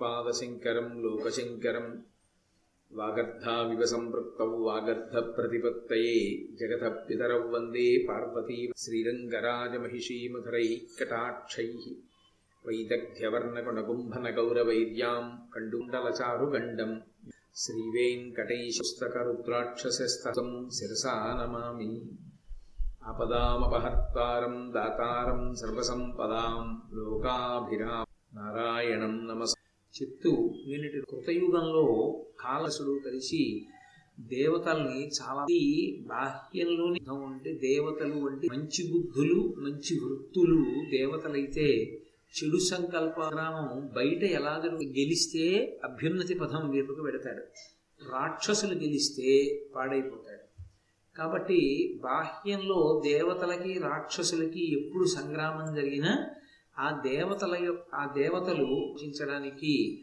పాదశంకరం లోకశంకరం. వాగర్ధావివ వాగర్ధ ప్రతిపత్త జగత పితరౌ వందే పార్వతీ శ్రీరంగరాజమహిషీమధురై కటాక్షై వైదగ్ధ్యవర్ణగుణగుంభనగౌరవైర్యాం కండుండలచారుగండం శ్రీవేంకటైశుస్తకరుద్రాక్షసస్తతం శిరసా నమామి. ఆపదామపహర్తారం దాతారం సర్వసంపదాం లోకాభిరామ. నారాయణం నమస్కారం. చెప్తూ వీనిటి కృతయుగంలో కాలసుడు కలిసి దేవతల్ని చాలా బాహ్యంలోని ఉంటే దేవతలు వంటి మంచి బుద్ధులు మంచి వృత్తులు దేవతలైతే చెడు సంకల్పరామం బయట ఎలా గెలిస్తే అభ్యున్నతి పదం వైపుకు పెడతాడు. రాక్షసులు గెలిస్తే పాడైపోతాడు. కాబట్టి బాహ్యంలో దేవతలకి రాక్షసులకి ఎప్పుడు సంగ్రామం జరిగినా ఆ దేవతల యొక్క ఆ దేవతలు పూజించడానికి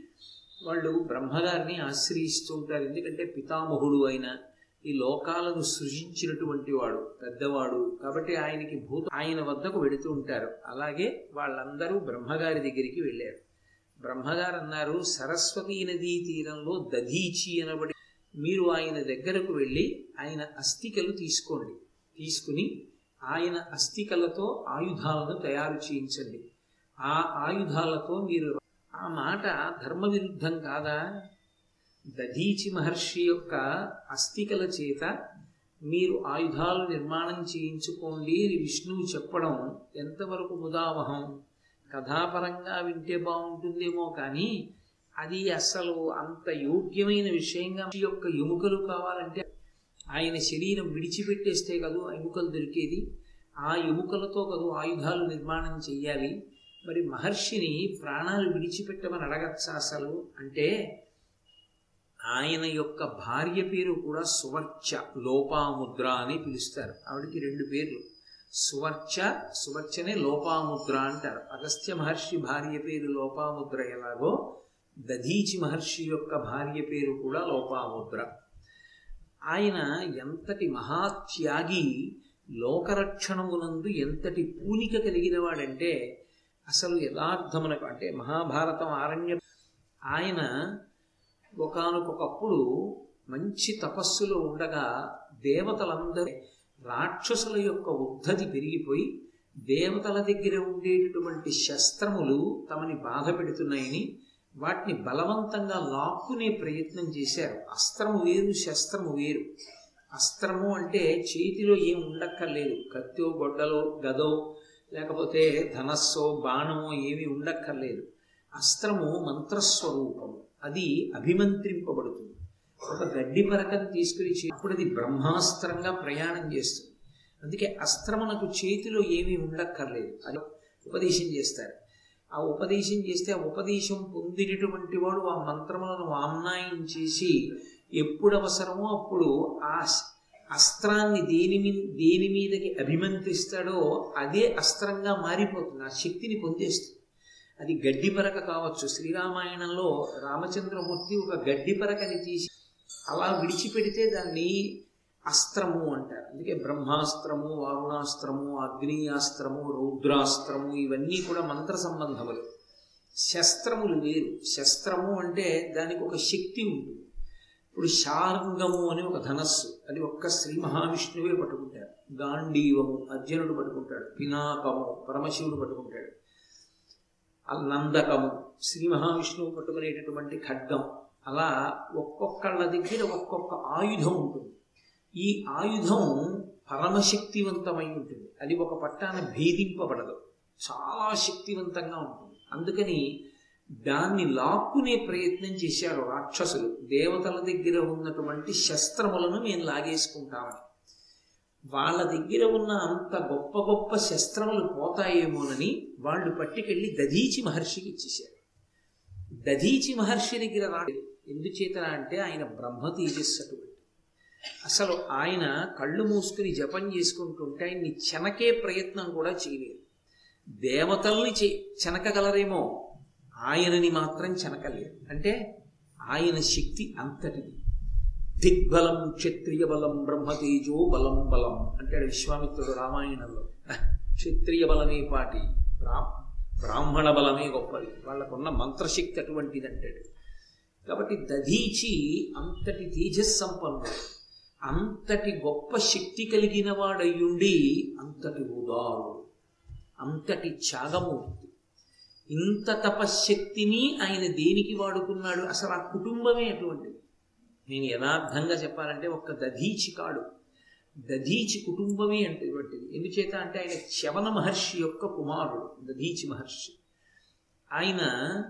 వాళ్ళు బ్రహ్మగారిని ఆశ్రయిస్తూ ఉంటారు. ఎందుకంటే పితామహుడు అయిన ఈ లోకాలను సృజించినటువంటి వాడు పెద్దవాడు. కాబట్టి ఆయనకి భూత ఆయన వద్దకు వెడుతూ ఉంటారు. అలాగే వాళ్ళందరూ బ్రహ్మగారి దగ్గరికి వెళ్ళారు. బ్రహ్మగారు అన్నారు సరస్వతీ నదీ తీరంలో దధీచి అనబడి మీరు ఆయన దగ్గరకు వెళ్ళి ఆయన అస్థికలు తీసుకోండి. తీసుకుని ఆయన అస్థికలతో ఆయుధాలను తయారు చేయించండి. ఆ ఆయుధాలతో మీరు ఆ మాట ధర్మ విరుద్ధం కాదా? దధీచి మహర్షి యొక్క అస్థికల చేత మీరు ఆయుధాలు నిర్మాణం చేయించుకోండి అని విష్ణువు చెప్పడం ఎంతవరకు ముదావహం కథాపరంగా వింటే బాగుంటుందేమో కానీ అది అసలు అంత యోగ్యమైన విషయంగా యొక్క ఎముకలు కావాలంటే ఆయన శరీరం విడిచిపెట్టేస్తే కదూ ఎముకలు దొరికేది? ఆ ఎముకలతో కదూ ఆయుధాలు నిర్మాణం చెయ్యాలి మరి మహర్షిని ప్రాణాలు విడిచిపెట్టమని అడగచ్చా అసలు? అంటే ఆయన యొక్క భార్య పేరు కూడా సువర్చ లోపాముద్ర అని పిలుస్తారు. ఆవిడికి రెండు పేర్లు. సువర్చ సువర్చనే లోపాముద్ర అంటారు. అగస్త్య మహర్షి భార్య పేరు లోపాముద్ర ఎలాగో దధీచి మహర్షి యొక్క భార్య పేరు కూడా లోపాముద్ర. ఆయన ఎంతటి మహాత్యాగి లోకరక్షణమునందు ఎంతటి పూనిక కలిగిన వాడంటే అసలు యథార్థమునకు అంటే మహాభారతం ఆరణ్య ఆయన ఒకనకొకప్పుడు మంచి తపస్సులో ఉండగా దేవతలందరూ రాక్షసుల యొక్క ఉద్ధతి పెరిగిపోయి దేవతల దగ్గర ఉండేటటువంటి శస్త్రములు తమని బాధ పెడుతున్నాయని వాటిని బలవంతంగా లాక్కునే ప్రయత్నం చేశారు. అస్త్రము వేరు శస్త్రము వేరు. అస్త్రము అంటే చేతిలో ఏం ఉండక్కర్లేదు. కత్తో గొడ్డలో గదో లేకపోతే ధనస్సో బాణమో ఏమి ఉండక్కర్లేదు. అస్త్రము మంత్రస్వరూపము అది అభిమంత్రింపబడుతుంది. ఒక గడ్డి పరకను తీసుకుని అప్పుడు అది బ్రహ్మాస్త్రంగా ప్రయాణం చేస్తుంది. అందుకే అస్త్రమునకు చేతిలో ఏమీ ఉండక్కర్లేదు. అది ఉపదేశం చేస్తారు. ఆ ఉపదేశం చేస్తే ఆ ఉపదేశం పొందినటువంటి వాడు ఆ మంత్రములను వామ్నాయం చేసి ఎప్పుడు అవసరమో అప్పుడు ఆ అస్త్రాన్ని దేని మీద దేని మీదకి అభిమంత్రిస్తాడో అదే అస్త్రంగా మారిపోతుంది. ఆ శక్తిని పొందేస్తుంది. అది గడ్డి పరక కావచ్చు. శ్రీరామాయణంలో రామచంద్రమూర్తి ఒక గడ్డి పరకని తీసి అలా విడిచిపెడితే దాన్ని అస్త్రము అంటారు. అందుకే బ్రహ్మాస్త్రము వారుణాస్త్రము అగ్నియాస్త్రము రౌద్రాస్త్రము ఇవన్నీ కూడా మంత్ర సంబంధములు. శస్త్రములు వేరు. శస్త్రము అంటే దానికి ఒక శక్తి ఉంటుంది. ఇప్పుడు శార్ంగము అని ఒక ధనస్సు. అది ఒక్క శ్రీ మహావిష్ణువే పట్టుకుంటాడు. గాంధీవము అర్జునుడు పట్టుకుంటాడు. పినాకము పరమశివుడు పట్టుకుంటాడు. నందకము శ్రీ మహావిష్ణువు పట్టుకునేటటువంటి ఖడ్గం. అలా ఒక్కొక్కళ్ళ దగ్గర ఒక్కొక్క ఆయుధం ఉంటుంది. ఈ ఆయుధం పరమశక్తివంతమై ఉంటుంది. అది ఒక పట్టాన భేదింపబడదు. చాలా శక్తివంతంగా ఉంటుంది. అందుకని దాన్ని లాక్కునే ప్రయత్నం చేశారు రాక్షసులు. దేవతల దగ్గర ఉన్నటువంటి శస్త్రములను మేము లాగేసుకుంటామని. వాళ్ళ దగ్గర ఉన్న అంత గొప్ప గొప్ప శస్త్రములు పోతాయేమోనని వాళ్ళు పట్టుకెళ్ళి దధీచి మహర్షికి ఇచ్చేశారు. దధీచి మహర్షి దగ్గర రాలేదు ఎందుచేత అంటే ఆయన బ్రహ్మ తేజస్సు అసలు ఆయన కళ్ళు మూసుకుని జపం చేసుకుంటుంటే ఆయన్ని చెనకే ప్రయత్నం కూడా చేయలేదు. దేవతల్ని చె చెనకగలరేమో? ఆయనని మాత్రం చెనకలేదు. అంటే ఆయన శక్తి అంతటిది. దిగ్బలం క్షత్రియ బలం బ్రహ్మతేజో బలం బలం అంటాడు విశ్వామిత్రుడు రామాయణంలో. క్షత్రియ బలమే పాటి? బ్రాహ్మణ బలమే గొప్పది. వాళ్ళకున్న మంత్రశక్తి అటువంటిది అంటాడు కాబట్టి దధీచి అంతటి తేజస్సంపన్నుడు. అంతటి గొప్ప శక్తి కలిగిన వాడయ్యుండి అంతటి ఉదారుడు. అంతటి త్యాగమూర్తి. ఇంత తపశ్శక్తిని ఆయన దేనికి వాడుకున్నాడు? అసలు ఆ కుటుంబమే అటువంటిది. నేను యథార్థంగా చెప్పాలంటే ఒక్క దధీచి కాడు. దధీచి కుటుంబమే అంటేటువంటిది ఎందుచేత అంటే ఆయన శవన మహర్షి యొక్క కుమారుడు దధీచి మహర్షి. ఆయన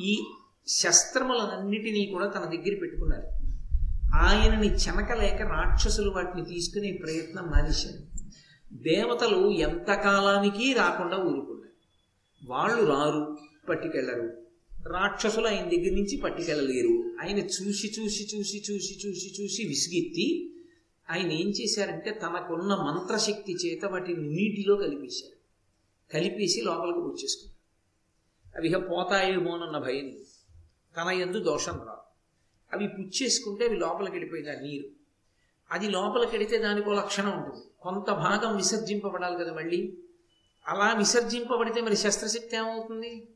ఈ శస్త్రములన్నిటినీ కూడా తన దగ్గర పెట్టుకున్నారు. ఆయనని చెనకలేక రాక్షసులు వాటిని తీసుకునే ప్రయత్నం మానేశారు. దేవతలు ఎంతకాలానికి రాకుండా ఊరుకున్నారు వాళ్ళు రారు పట్టుకెళ్ళరు. రాక్షసులు ఆయన దగ్గర నుంచి పట్టుకెళ్ళలేరు. ఆయన చూసి చూసి చూసి చూసి చూసి చూసి విసిగెత్తి ఆయన ఏం చేశారంటే తనకున్న మంత్రశక్తి చేత వాటిని నీటిలో కలిపేశారు. కలిపేసి లోపలికి వచ్చేసుకున్నారు. అవి ఇక పోతాయేమోనన్న భయం తన ఎందు దోషం రాదు. అవి పుచ్చేసుకుంటే అవి లోపలికి వెళ్ళిపోయింది ఆ నీరు. అది లోపలికి వెడితే దానికి లక్షణం ఉంటుంది. కొంత భాగం విసర్జింపబడాలి కదా మళ్ళీ. అలా విసర్జింపబడితే మరి శస్త్రశక్తి ఏమవుతుంది?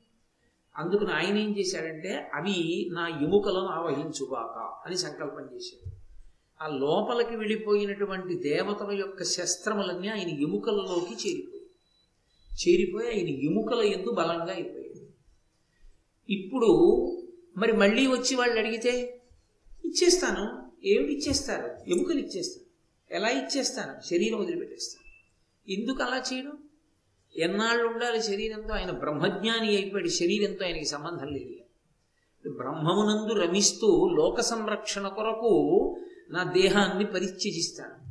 అందుకు ఆయన ఏం చేశాడంటే అవి నా ఎముకలను ఆవహించుగాక అని సంకల్పం చేశాడు. ఆ లోపలికి వెళ్ళిపోయినటువంటి దేవతల యొక్క శస్త్రములన్నీ ఆయన ఎముకలలోకి చేరిపోయి చేరిపోయి ఆయన ఎముకల ఎందు బలంగా అయిపోయాడు ఇప్పుడు మరి మళ్ళీ వచ్చి వాళ్ళు అడిగితే ఇచ్చేస్తాను. ఏమిటి ఇచ్చేస్తారు? ఎముకలు ఇచ్చేస్తాను ఎలా ఇచ్చేస్తాను శరీరం వదిలిపెట్టేస్తాను ఎందుకు అలా చేయడం? ఎన్నాళ్ళు ఉండాలి శరీరంతో? ఆయన బ్రహ్మజ్ఞాని అయిపోయాడు. శరీరంతో ఆయనకి సంబంధం లేదు బ్రహ్మమునందు రమిస్తూ లోక సంరక్షణ కొరకు నా దేహాన్ని పరిత్యజిస్తాను.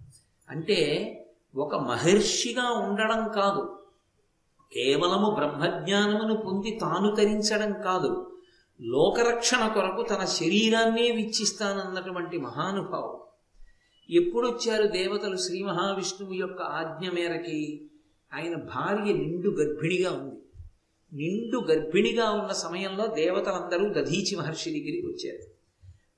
అంటే ఒక మహర్షిగా ఉండడం కాదు. కేవలము బ్రహ్మజ్ఞానమును పొంది తాను తరించడం కాదు. లోకరక్షణ కొరకు తన శరీరాన్నే విచ్చిస్తానన్నటువంటి మహానుభావుడు. ఎప్పుడొచ్చారు దేవతలు శ్రీ మహావిష్ణువు యొక్క ఆజ్ఞ మేరకి? ఆయన భార్య నిండు గర్భిణిగా ఉంది. నిండు గర్భిణిగా ఉన్న సమయంలో దేవతలందరూ దధీచి మహర్షి దగ్గరికి వచ్చారు.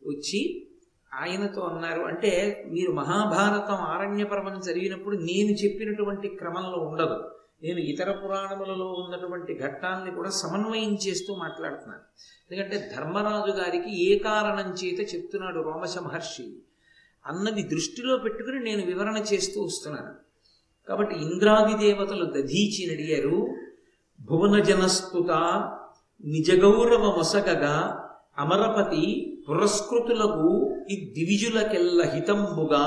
వచ్చి ఆయనతో అన్నారు అంటే మీరు మహాభారతం ఆరణ్య పర్వం చదివినప్పుడు నేను చెప్పినటువంటి క్రమంలో ఉండదు. నేను ఇతర పురాణములలో ఉన్నటువంటి ఘట్టాన్ని కూడా సమన్వయం చేస్తూ మాట్లాడుతున్నాను. ఎందుకంటే ధర్మరాజు గారికి ఏ కారణం చేత చెప్తున్నాడు రోమశ మహర్షి? అన్నది దృష్టిలో పెట్టుకుని నేను వివరణ చేస్తూ వస్తున్నాను. కాబట్టి ఇంద్రాది దేవతలు దధీచి అడిగారు భువన జనస్తుత నిజగౌరవ మొసగగా అమరపతి పురస్కృతులకు ఈ దివిజులకెల్ల హితంబుగా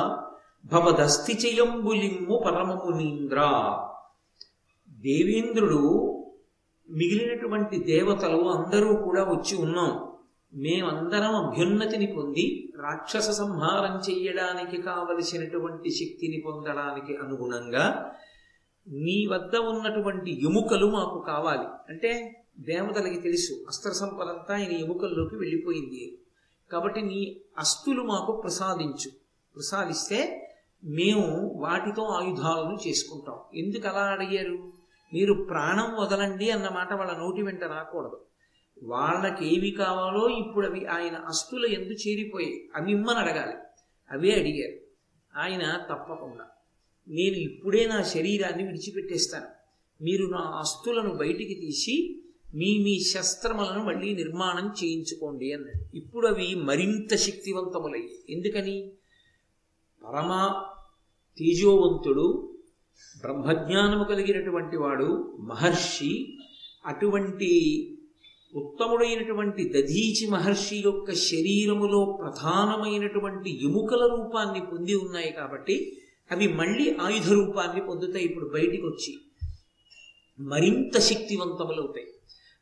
భవదస్థిచయంబులిమ్ము పరమమునీంద్ర దేవేంద్రుడు మిగిలినటువంటి దేవతలు అందరూ కూడా వచ్చి ఉన్నాం. మేమందరం అభ్యున్నతిని పొంది రాక్షస సంహారం చెయ్యడానికి కావలసినటువంటి శక్తిని పొందడానికి అనుగుణంగా నీ వద్ద ఉన్నటువంటి ఎముకలు మాకు కావాలి. అంటే దేవతలకి తెలుసు అస్త్ర సంపదంతా ఆయన ఎముకల్లోకి వెళ్ళిపోయింది. కాబట్టి నీ అస్తులు మాకు ప్రసాదించు. ప్రసాదిస్తే మేము వాటితో ఆయుధాలను చేసుకుంటాం. ఎందుకు అలా అడిగారు? మీరు ప్రాణం వదలండి అన్నమాట వాళ్ళ నోటి వెంట రాకూడదు. వాళ్ళకి ఏవి కావాలో ఇప్పుడు అవి ఆయన అస్తుల ఎందు చేరిపోయాయి. అవి ఇమ్మని అడగాలి. అవే అడిగారు. ఆయన తప్పకుండా నేను ఇప్పుడే నా శరీరాన్ని విడిచిపెట్టేస్తాను. మీరు నా అస్తులను బయటికి తీసి మీ మీ శస్త్రములను మళ్ళీ నిర్మాణం చేయించుకోండి అన్నాడు. ఇప్పుడు అవి మరింత శక్తివంతములయ్యాయి. ఎందుకని? పరమ తేజోవంతుడు బ్రహ్మజ్ఞానము కలిగినటువంటి వాడు మహర్షి అటువంటి ఉత్తముడైనటువంటి దధీచి మహర్షి యొక్క శరీరములో ప్రధానమైనటువంటి ఎముకల రూపాన్ని పొంది ఉన్నాయి కాబట్టి అవి మళ్ళీ ఆయుధ రూపాన్ని పొందుతాయి. ఇప్పుడు బయటికి వచ్చి మరింత శక్తివంతములవుతాయి.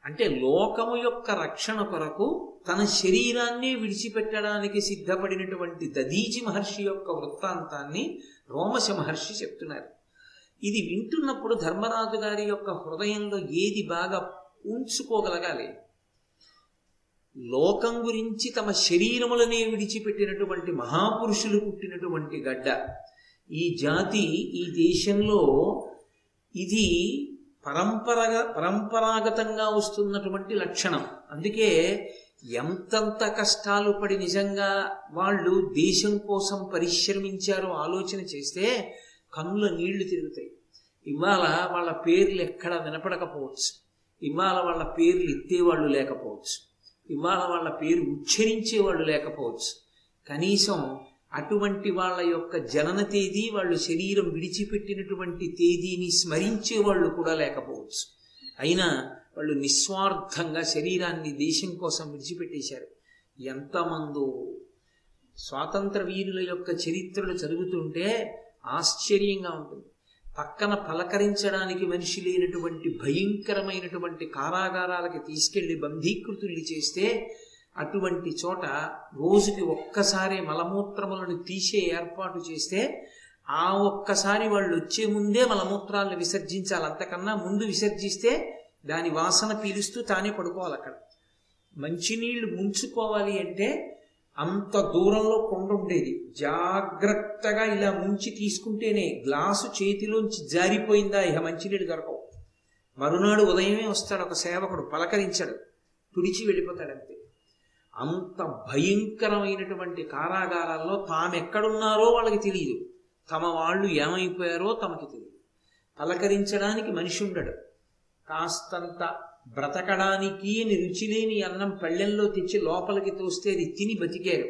అంటే లోకము యొక్క రక్షణ కొరకు తన శరీరాన్ని విడిచిపెట్టడానికి సిద్ధపడినటువంటి దదీచి మహర్షి యొక్క వృత్తాంతాన్ని రోమశ మహర్షి చెప్తున్నారు. ఇది వింటున్నప్పుడు ధర్మరాజు గారి యొక్క హృదయంలో ఏది బాగా ఉంచుకోగలగాలి. లోకం గురించి తమ శరీరములనే విడిచిపెట్టినటువంటి మహాపురుషులు పుట్టినటువంటి గడ్డ. ఈ జాతి ఈ దేశంలో ఇది పరంపరగా పరంపరాగతంగా వస్తున్నటువంటి లక్షణం. అందుకే ఎంతంత కష్టాలు పడి నిజంగా వాళ్ళు దేశం కోసం పరిశ్రమించారో ఆలోచన చేస్తే కన్నుల నీళ్ళు తిరుగుతాయి. ఇవాళ వాళ్ళ పేర్లు ఎక్కడ వినపడకపోవచ్చు. ఇవాళ వాళ్ళ పేర్లు ఎత్తేవాళ్ళు లేకపోవచ్చు. ఇవాళ వాళ్ళ పేరు ఉచ్చరించేవాళ్ళు లేకపోవచ్చు. కనీసం అటువంటి వాళ్ళ యొక్క జనన తేదీ వాళ్ళు శరీరం విడిచిపెట్టినటువంటి తేదీని స్మరించే వాళ్ళు కూడా లేకపోవచ్చు. అయినా వాళ్ళు నిస్వార్థంగా శరీరాన్ని దేశం కోసం విడిచిపెట్టేశారు. ఎంతమందో స్వాతంత్ర వీరుల యొక్క చరిత్రలు చదువుతుంటే ఆశ్చర్యంగా ఉంటుంది. పక్కన పలకరించడానికి మనిషి లేనటువంటి భయంకరమైనటువంటి కారాగారాలకి తీసుకెళ్ళి బంధీకృతుల్ని చేస్తే అటువంటి చోట రోజుకి ఒక్కసారి మలమూత్రములను తీసే ఏర్పాటు చేస్తే ఆ ఒక్కసారి వాళ్ళు వచ్చే ముందే మలమూత్రాలను విసర్జించాలి. అంతకన్నా ముందు విసర్జిస్తే దాని వాసన పీలుస్తూ తానే పడుకోవాలి అక్కడ. మంచినీళ్ళు ముంచుకోవాలి అంటే అంత దూరంలో కొండ ఉండేది. జాగ్రత్తగా ఇలా ముంచి తీసుకుంటేనే గ్లాసు చేతిలోంచి జారిపోయిందా ఇక మంచినీళ్ళు దొరకవు మరునాడు ఉదయమే వస్తాడు ఒక సేవకుడు పలకరించాడు. తుడిచి వెళ్ళిపోతాడు అంతే అంత భయంకరమైనటువంటి కారాగారాల్లో తామెక్కడున్నారో వాళ్ళకి తెలియదు తమ వాళ్ళు ఏమైపోయారో తమకి తెలియదు పలకరించడానికి మనిషి ఉండడు. కాస్తంత బ్రతకడానికి అని రుచిలేని అన్నం పళ్ళెంలో తెచ్చి లోపలికి తోస్తే అది తిని బతికారు.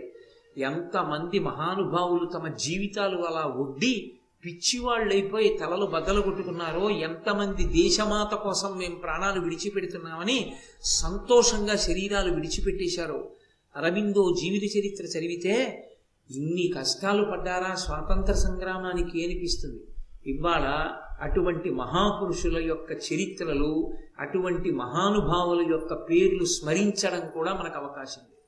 ఎంతమంది మహానుభావులు తమ జీవితాలు అలా ఒడ్డి పిచ్చివాళ్ళైపోయి తలలు బద్దలు కొట్టుకున్నారో ఎంతమంది దేశమాత కోసం మేము ప్రాణాలు విడిచిపెడుతున్నామని సంతోషంగా శరీరాలు విడిచిపెట్టేశారో. అరవిందో జీవిత చరిత్ర చదివితే ఇన్ని కష్టాలు పడ్డారా స్వాతంత్ర సంగ్రామానికి అనిపిస్తుంది ఇవాళ అటువంటి మహాపురుషుల యొక్క చరిత్రలు అటువంటి మహానుభావుల యొక్క పేర్లు స్మరించడం కూడా మనకు అవకాశం లేదు.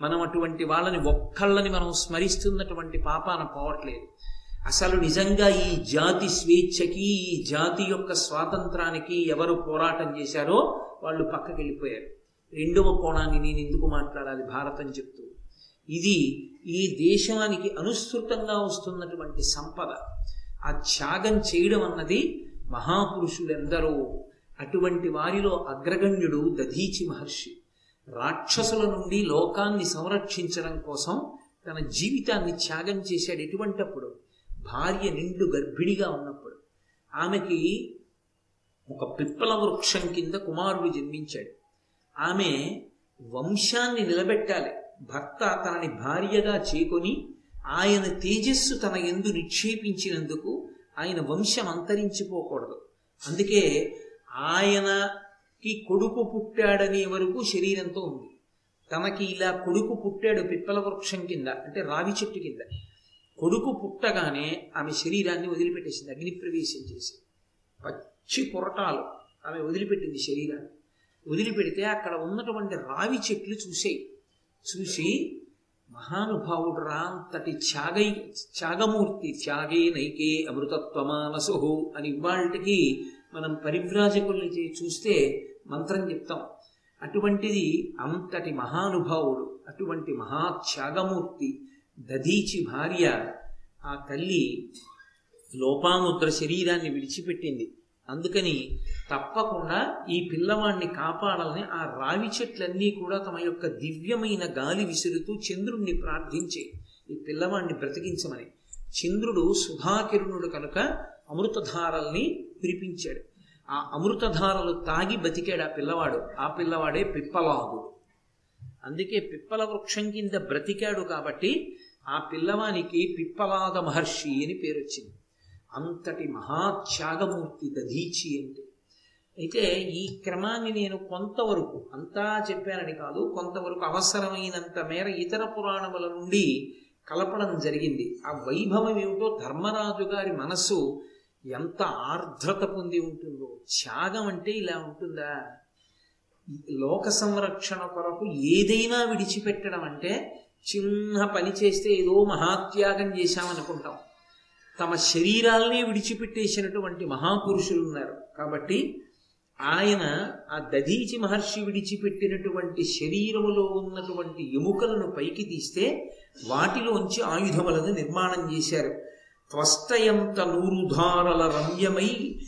మనం అటువంటి వాళ్ళని ఒక్కళ్ళని మనం స్మరిస్తున్నటువంటి పాపాన పోవట్లేదు. అసలు నిజంగా ఈ జాతి స్వేచ్ఛకి ఈ జాతి యొక్క స్వాతంత్రానికి ఎవరు పోరాటం చేశారో వాళ్ళు పక్కకి వెళ్ళిపోయారు రెండవ కోణాన్ని నేను ఎందుకు మాట్లాడాలి? భారతం చెప్తూ. ఇది ఈ దేశానికి అనుసృతంగా వస్తున్నటువంటి సంపద. ఆ త్యాగం చేయడం అన్నది మహాపురుషులెందరో అటువంటి వారిలో అగ్రగణ్యుడు దధీచి మహర్షి. రాక్షసుల నుండి లోకాన్ని సంరక్షించడం కోసం తన జీవితాన్ని త్యాగం చేశాడు ఎటువంటప్పుడు? భార్య నిండు గర్భిణిగా ఉన్నప్పుడు. ఆమెకి ఒక పిప్పల వృక్షం కింద కుమారుడు జన్మించాడు. ఆమె వంశాన్ని నిలబెట్టాలి. భర్త తనని భార్యగా చేకొని ఆయన తేజస్సు తన ఎందు నిక్షేపించినందుకు ఆయన వంశం అంతరించిపోకూడదు. అందుకే ఆయనకి కొడుకు పుట్టాడనే వరకు శరీరంతో ఉంది. తనకి ఇలా కొడుకు పుట్టాడు పిప్పల వృక్షం కింద అంటే రావి చెట్టు కింద. కొడుకు పుట్టగానే ఆమె శరీరాన్ని వదిలిపెట్టేసింది అగ్నిప్రవేశం చేసి పచ్చి పొరటాలు ఆమె వదిలిపెట్టింది శరీరాన్ని. వదిలిపెడితే అక్కడ ఉన్నటువంటి రావి చెట్లు చూసాయి. చూసి మహానుభావుడు రాంతటి త్యాగై త్యాగమూర్తి త్యాగే నైకే అమృతత్వమానసు అని ఇవాళకి మనం పరివ్రాజకుల్ని చూస్తే మంత్రం చెప్తాం. అటువంటిది అంతటి మహానుభావుడు అటువంటి మహాత్యాగమూర్తి దధీచి భార్య ఆ తల్లి లోపాముద్ర శరీరాన్ని విడిచిపెట్టింది. అందుకని తప్పకుండా ఈ పిల్లవాణ్ణి కాపాడాలని ఆ రావి చెట్లన్నీ కూడా తమ యొక్క దివ్యమైన గాలి విసురుతూ చంద్రుణ్ణి ప్రార్థించే ఈ పిల్లవాణ్ణి బ్రతికించమని చంద్రుడు సుధాకిరణుడు కనుక అమృతధారల్ని కురిపించాడు. ఆ అమృతధారలు తాగి బతికాడు ఆ పిల్లవాడు. ఆ పిల్లవాడే పిప్పలాదు. అందుకే పిప్పల వృక్షం కింద బ్రతికాడు కాబట్టి ఆ పిల్లవానికి పిప్పలాద మహర్షి అని పేరు వచ్చింది అంతటి మహాత్యాగమూర్తి దధీచి అంటే. అయితే ఈ క్రమాన్ని నేను కొంతవరకు అంతా చెప్పానని కాదు కొంతవరకు అవసరమైనంత మేర ఇతర పురాణముల నుండి కలపడం జరిగింది. ఆ వైభవం ఏమిటో ధర్మరాజు గారి మనస్సు ఎంత ఆర్ద్రత పొంది ఉంటుందో త్యాగం అంటే ఇలా ఉంటుందా? లోక సంరక్షణ కొరకు ఏదైనా విడిచిపెట్టడం అంటే చిన్న పని చేస్తే ఏదో మహాత్యాగం చేశామనుకుంటాం. తమ శరీరాల్ని విడిచిపెట్టేసినటువంటి మహాపురుషులు ఉన్నారు. కాబట్టి ఆయన ఆ దధీచి మహర్షి విడిచిపెట్టినటువంటి శరీరములో ఉన్నటువంటి ఎముకలను పైకి తీస్తే వాటిలోంచి ఆయుధములను నిర్మాణం చేశారు. త్వష్టయంత నూరుధారల రమ్యమై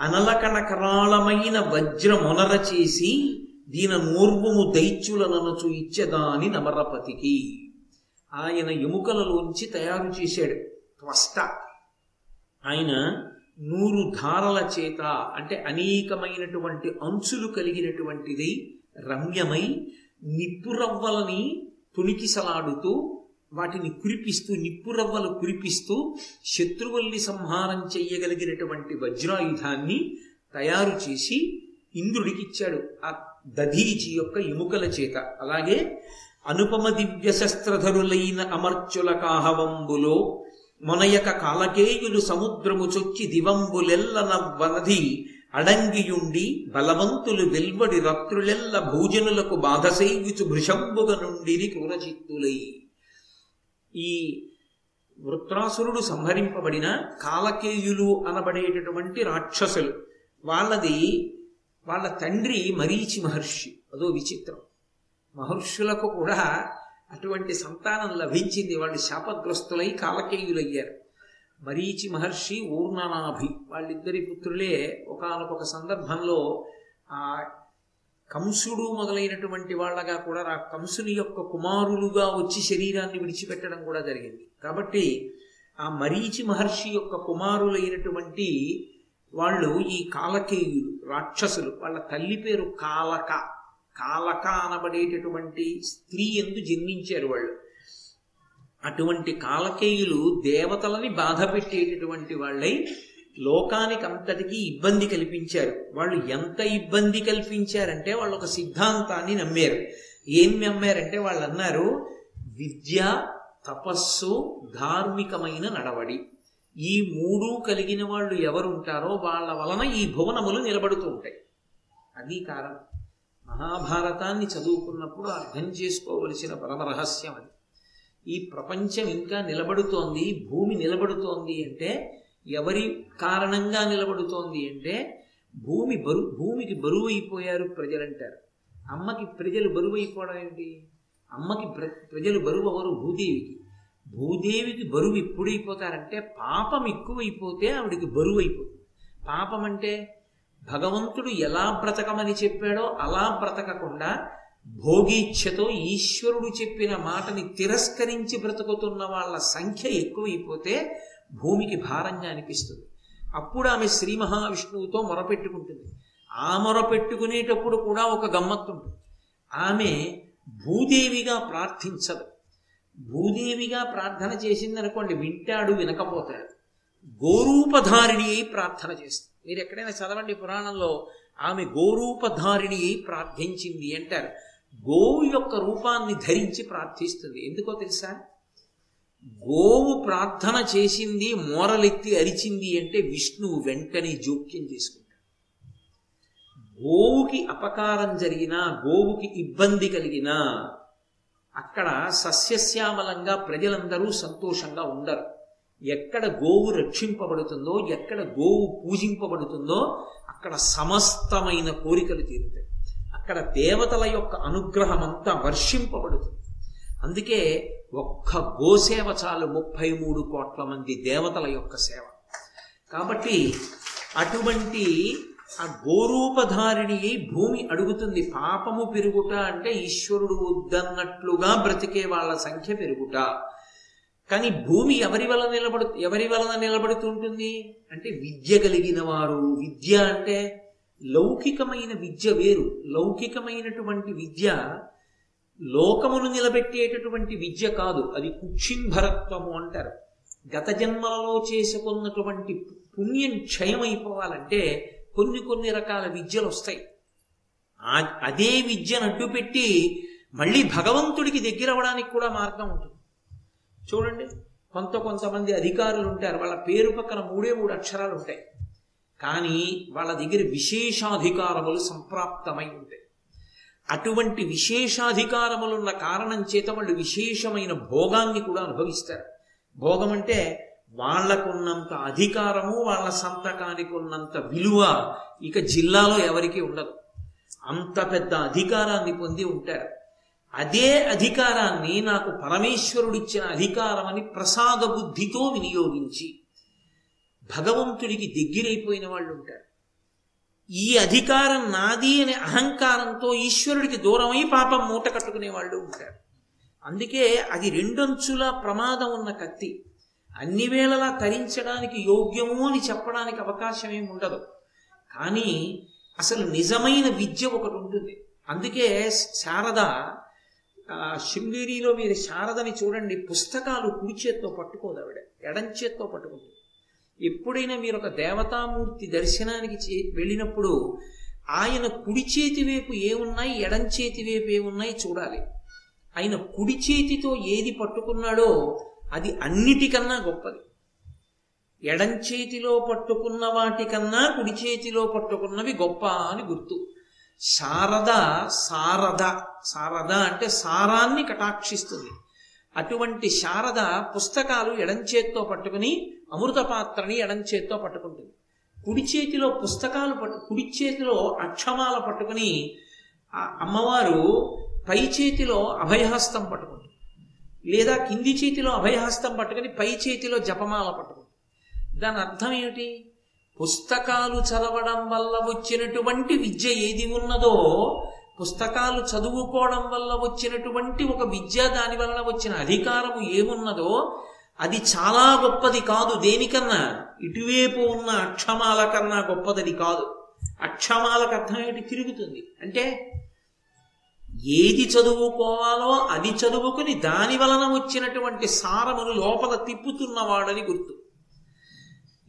అనలకనకరాళమైన వజ్రమునర చేసి దీన నూర్వము దైత్యులననుచు ఇచ్చేదాని నమరపతికి. ఆయన ఎముకలలోంచి తయారు చేశాడు. త్వష్ట ఆయన నూరు ధారల చేత అంటే అనేకమైనటువంటి అంచులు కలిగినటువంటిది రమ్యమై నిప్పురవ్వలని తుణికిసలాడుతూ వాటిని కురిపిస్తూ నిప్పురవ్వలు కురిపిస్తూ శత్రువుల్ని సంహారం చెయ్యగలిగినటువంటి వజ్రాయుధాన్ని తయారు చేసి ఇంద్రుడికి ఇచ్చాడు ఆ దధీచి యొక్క ఎముకల చేత. అలాగే అనుపమ దివ్య శస్త్రధరులైన అమర్చుల కాహవంబులో మొనయక కాలకేయులు సముద్రము చొచ్చి దివంబులెల్ల నవ్వనది. అడంగియుండి బలవంతులు వెల్వడి రత్రులెల్ల భోజనులకు బాధసేయుచు భృషంబుగ నుండిని క్రూరచిత్తులై ఈ వృత్రాసురుడు సంహరింపబడిన కాలకేయులు అనబడేటటువంటి రాక్షసులు. వాళ్ళది వాళ్ళ తండ్రి మరీచి మహర్షి. అదో విచిత్రం. మహర్షులకు కూడా అటువంటి సంతానం లభించింది. వాళ్ళు శాపగ్రస్తులై కాలకేయులయ్యారు. మరీచి మహర్షి ఊర్ణనాభి వాళ్ళిద్దరి పుత్రులే ఒకనొక సందర్భంలో ఆ కంసుడు మొదలైనటువంటి వాళ్ళగా కూడా ఆ కంసుని యొక్క కుమారులుగా వచ్చి శరీరాన్ని విడిచిపెట్టడం కూడా జరిగింది. కాబట్టి ఆ మరీచి మహర్షి యొక్క కుమారులైనటువంటి వాళ్ళు ఈ కాలకేయులు రాక్షసులు వాళ్ళ తల్లి పేరు కాలక. కాలక అనబడేటటువంటి స్త్రీ ఎందు జన్మించారు వాళ్ళు. అటువంటి కాలకేయులు దేవతలని బాధ పెట్టేటటువంటి వాళ్ళై లోకానికి అంతటికీ ఇబ్బంది కల్పించారు. వాళ్ళు ఎంత ఇబ్బంది కల్పించారంటే వాళ్ళు ఒక సిద్ధాంతాన్ని నమ్మారు. ఏం నమ్మారంటే వాళ్ళు అన్నారు విద్య తపస్సు ధార్మికమైన నడవడి. ఈ మూడు కలిగిన వాళ్ళు ఎవరు ఉంటారో వాళ్ళ వలన ఈ భువనములు నిలబడుతూ ఉంటాయి. అది కారణం. మహాభారతాన్ని చదువుకున్నప్పుడు అర్థం చేసుకోవలసిన పరమ రహస్యం అది. ఈ ప్రపంచం ఇంకా నిలబడుతోంది భూమి నిలబడుతోంది అంటే ఎవరి కారణంగా నిలబడుతోంది అంటే భూమి బరు భూమికి బరువు అయిపోయారు ప్రజలంటారు. అమ్మకి ప్రజలు బరువు అయిపోవడం ఏంటి? అమ్మకి ప్రజలు బరువు అవరు భూదేవికి. భూదేవికి బరువు ఎప్పుడైపోతారంటే పాపం ఎక్కువైపోతే ఆవిడికి బరువు అయిపోతుంది. పాపం అంటే భగవంతుడు ఎలా బ్రతకమని చెప్పాడో అలా బ్రతకకుండా భోగీచ్ఛతో ఈశ్వరుడు చెప్పిన మాటని తిరస్కరించి బ్రతుకుతున్న వాళ్ళ సంఖ్య ఎక్కువైపోతే భూమికి భారంగా అనిపిస్తుంది. అప్పుడు ఆమె శ్రీ మహావిష్ణువుతో మొరపెట్టుకుంటుంది. ఆ మొరపెట్టుకునేటప్పుడు కూడా ఒక గమ్మత్తుంటుంది. ఆమె భూదేవిగా ప్రార్థించదు. భూదేవిగా ప్రార్థన చేసిందనుకోండి వింటాడు వినకపోతాడు. గోరూపధారిణి అయి ప్రార్థన చేస్తుంది. మీరు ఎక్కడైనా చదవండి పురాణంలో ఆమె గోరూపధారిణి అయి ప్రార్థించింది అంటారు. గోవు యొక్క రూపాన్ని ధరించి ప్రార్థిస్తుంది. ఎందుకో తెలుసా? గోవు ప్రార్థన చేసింది మోరలెత్తి అరిచింది అంటే విష్ణువు వెంటనే జోక్యం చేసుకుంటాడు. గోవుకి అపకారం జరిగినా గోవుకి ఇబ్బంది కలిగినా అక్కడ సస్యశ్యామలంగా ప్రజలందరూ సంతోషంగా ఉండరు. ఎక్కడ గోవు రక్షింపబడుతుందో ఎక్కడ గోవు పూజింపబడుతుందో అక్కడ సమస్తమైన కోరికలు తీరుతాయి. అక్కడ దేవతల యొక్క అనుగ్రహం అంతా వర్షింపబడుతుంది. అందుకే ఒక్క గోసేవ చాలు ముప్పై మూడు కోట్ల మంది దేవతల యొక్క సేవ. కాబట్టి అటువంటి ఆ గోరూపధారిణి భూమి అడుగుతుంది. పాపము పెరుగుట అంటే ఈశ్వరుడు వద్దన్నట్లుగా బ్రతికే వాళ్ళ సంఖ్య పెరుగుట. కానీ భూమి ఎవరి వలన నిలబడు ఎవరి వలన నిలబడుతుంటుంది? అంటే విద్య కలిగిన వారు. విద్య అంటే లౌకికమైన విద్య వేరు. లౌకికమైనటువంటి విద్య లోకమును నిలబెట్టేటటువంటి విద్య కాదు. అది కుక్షింభరత్వము అంటారు. గత జన్మలలో చేసుకున్నటువంటి పుణ్యం క్షయమైపోవాలంటే కొన్ని కొన్ని రకాల విద్యలు వస్తాయి. అదే విద్యను అడ్డుపెట్టి మళ్ళీ భగవంతుడికి దగ్గర అవ్వడానికి కూడా మార్గం ఉంటుంది. చూడండి. కొంత కొంతమంది అధికారులు ఉంటారు. వాళ్ళ పేరు పక్కన మూడే మూడు అక్షరాలు ఉంటాయి. కానీ వాళ్ళ దగ్గర విశేషాధికారములు సంప్రాప్తమై ఉంటాయి. అటువంటి విశేషాధికారములున్న కారణం చేత వాళ్ళు విశేషమైన భోగాన్ని కూడా అనుభవిస్తారు. భోగం అంటే వాళ్ళకున్నంత అధికారము వాళ్ళ సంతకానికి ఉన్నంత విలువ ఇక జిల్లాలో ఎవరికీ ఉండదు. అంత పెద్ద అధికారాన్ని పొంది ఉంటారు. అదే అధికారాన్ని నాకు పరమేశ్వరుడిచ్చిన అధికారం అని ప్రసాద బుద్ధితో వినియోగించి భగవంతుడికి దగ్గరైపోయిన వాళ్ళు ఉంటారు ఈ అధికారం నాది అనే అహంకారంతో ఈశ్వరుడికి దూరమై పాపం మూట కట్టుకునే వాళ్ళు ఉంటారు. అందుకే అది రెండంచుల ప్రమాదం ఉన్న కత్తి. అన్ని వేళలా తరించడానికి యోగ్యము అని చెప్పడానికి అవకాశం ఏమి ఉండదు. కానీ అసలు నిజమైన విద్య ఒకటి ఉంటుంది. అందుకే శారద ఆ, శృంగేరిలో మీరు శారదని చూడండి పుస్తకాలు కుడి చేత్తో పట్టుకోదు ఆవిడ ఎడం చేత్తో పట్టుకుంటుంది. ఎప్పుడైనా మీరు ఒక దేవతామూర్తి దర్శనానికి చే- వెళ్ళినప్పుడు ఆయన కుడి చేతి వైపు ఏమున్నాయి ఎడం చేతి వైపు ఏమున్నాయి చూడాలి. ఆయన కుడి చేతితో ఏది పట్టుకున్నాడో అది అన్నిటికన్నా గొప్పది. ఎడం చేతిలో పట్టుకున్న వాటికన్నా కుడి చేతిలో పట్టుకున్నవి గొప్ప అని గుర్తు. శారద సారద. శారద అంటే సారాన్ని కటాక్షిస్తుంది. అటువంటి శారద పుస్తకాలు ఎడంచేత్తో పట్టుకుని అమృత పాత్రని ఎడంచేత్తో పట్టుకుంటుంది. కుడి చేతిలో పుస్తకాలు పట్టు కుడి చేతిలో అక్షమాల పట్టుకుని ఆ అమ్మవారు పై చేతిలో అభయహస్తం పట్టుకుంటుంది. లేదా కింది చేతిలో అభయహస్తం పట్టుకుని పై చేతిలో జపమాల పట్టుకుంటుంది. దాని అర్థం ఏమిటి? పుస్తకాలు చదవడం వల్ల వచ్చినటువంటి విద్య ఏది ఉన్నదో పుస్తకాలు చదువుకోవడం వల్ల వచ్చినటువంటి ఒక విద్య దాని వలన వచ్చిన అధికారము ఏమున్నదో అది చాలా గొప్పది కాదు. దేనికన్నా? ఇటువైపు ఉన్న అక్షమాల కన్నా గొప్పది కాదు. అక్షమాలకు అర్థం ఏంటి? తిరుగుతుంది. అంటే ఏది చదువుకోవాలో అది చదువుకుని దాని వలన వచ్చినటువంటి సారమును లోపల తిప్పుతున్నవాడని గుర్తు.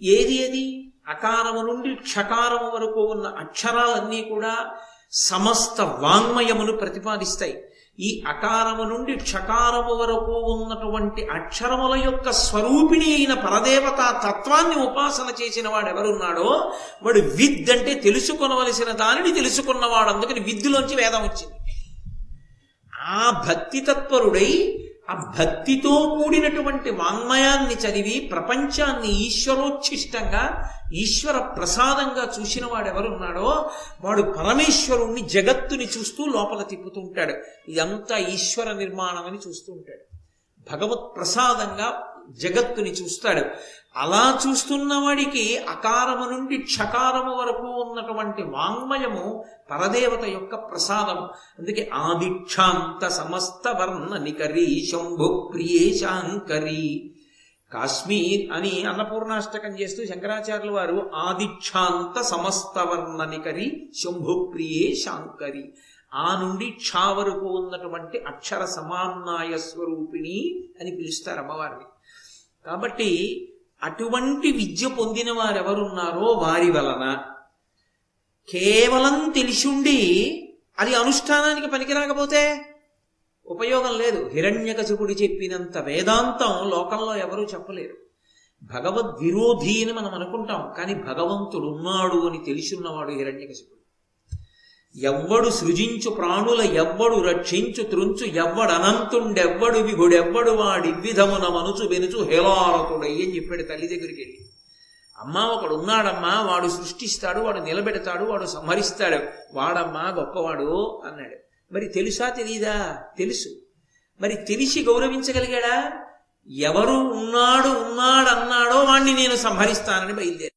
ఏది ఏది అకారము నుండి క్షకారము వరకు ఉన్న అక్షరాలన్నీ కూడా సమస్త వాంగ్మయమును ప్రతిపాదిస్తాయి. ఈ అకారము నుండి క్షకారము వరకు ఉన్నటువంటి అక్షరముల యొక్క స్వరూపిణి అయిన పరదేవత తత్వాన్ని ఉపాసన చేసిన వాడు ఎవరున్నాడో వాడు విద్ అంటే తెలుసుకొనవలసిన దానిని తెలుసుకున్నవాడు. అందుకని విద్యులోంచి వేదం వచ్చింది. ఆ భక్తి తత్పరుడై ఆ భక్తితో కూడినటువంటి వాంగ్మయాన్ని చదివి ప్రపంచాన్ని ఈశ్వరోచ్ఛిష్టంగా ఈశ్వర ప్రసాదంగా చూసిన వాడు ఎవరున్నాడో వాడు పరమేశ్వరుణ్ణి జగత్తుని చూస్తూ లోపల తిప్పుతూ ఉంటాడు ఇదంతా ఈశ్వర నిర్మాణం అని చూస్తూ ఉంటాడు. భగవత్ ప్రసాదంగా జగత్తుని చూస్తాడు. అలా చూస్తున్న వాడికి అకారము నుండి క్షకారము వరకు ఉన్నటువంటి వాంగ్మయము పరదేవత యొక్క ప్రసాదము. అందుకే ఆదిక్షాంత సమస్త వర్ణ నికరీ శంభు ప్రియే శాంకరి. కాశ్మీర్ అని అన్నపూర్ణాష్టకం చేస్తూ శంకరాచార్యుల వారు ఆదిక్షాంత సమస్త వర్ణనికరి శంభు ప్రియే శాంకరి. ఆ నుండి క్షా వరకు ఉన్నటువంటి అక్షర సమాన్నాయ స్వరూపిణి అని పిలుస్తారు అమ్మవారిని. కాబట్టి అటువంటి విద్య పొందిన వారెవరున్నారో వారి వలన కేవలం తెలిసిండి అది అనుష్ఠానానికి పనికిరాకపోతే ఉపయోగం లేదు. హిరణ్యకశిపుడి చెప్పినంత వేదాంతం లోకంలో ఎవరూ చెప్పలేరు. భగవద్ విరోధి అని మనం అనుకుంటాం కానీ భగవంతుడు ఉన్నాడు అని తెలిసిన్నవాడు హిరణ్యకశిపుడు. ఎవ్వడు సృజించు ప్రాణుల ఎవ్వడు రక్షించు త్రుంచు ఎవ్వడనంతుండెవ్వడు విగుడెవ్వడు వాడి విధమున మనుచు వెనుచు హేలారతుడై అని చెప్పాడు తల్లి దగ్గరికి వెళ్ళి. అమ్మా ఒకడు ఉన్నాడమ్మా వాడు సృష్టిస్తాడు వాడు నిలబెడతాడు వాడు సంహరిస్తాడు. వాడమ్మా గొప్పవాడు అన్నాడు. మరి తెలుసా తెలీదా? తెలుసు. మరి తెలిసి గౌరవించగలిగాడా? ఎవరు ఉన్నాడు ఉన్నాడు అన్నాడో వాణ్ణి నేను సంహరిస్తానని బయలుదేరి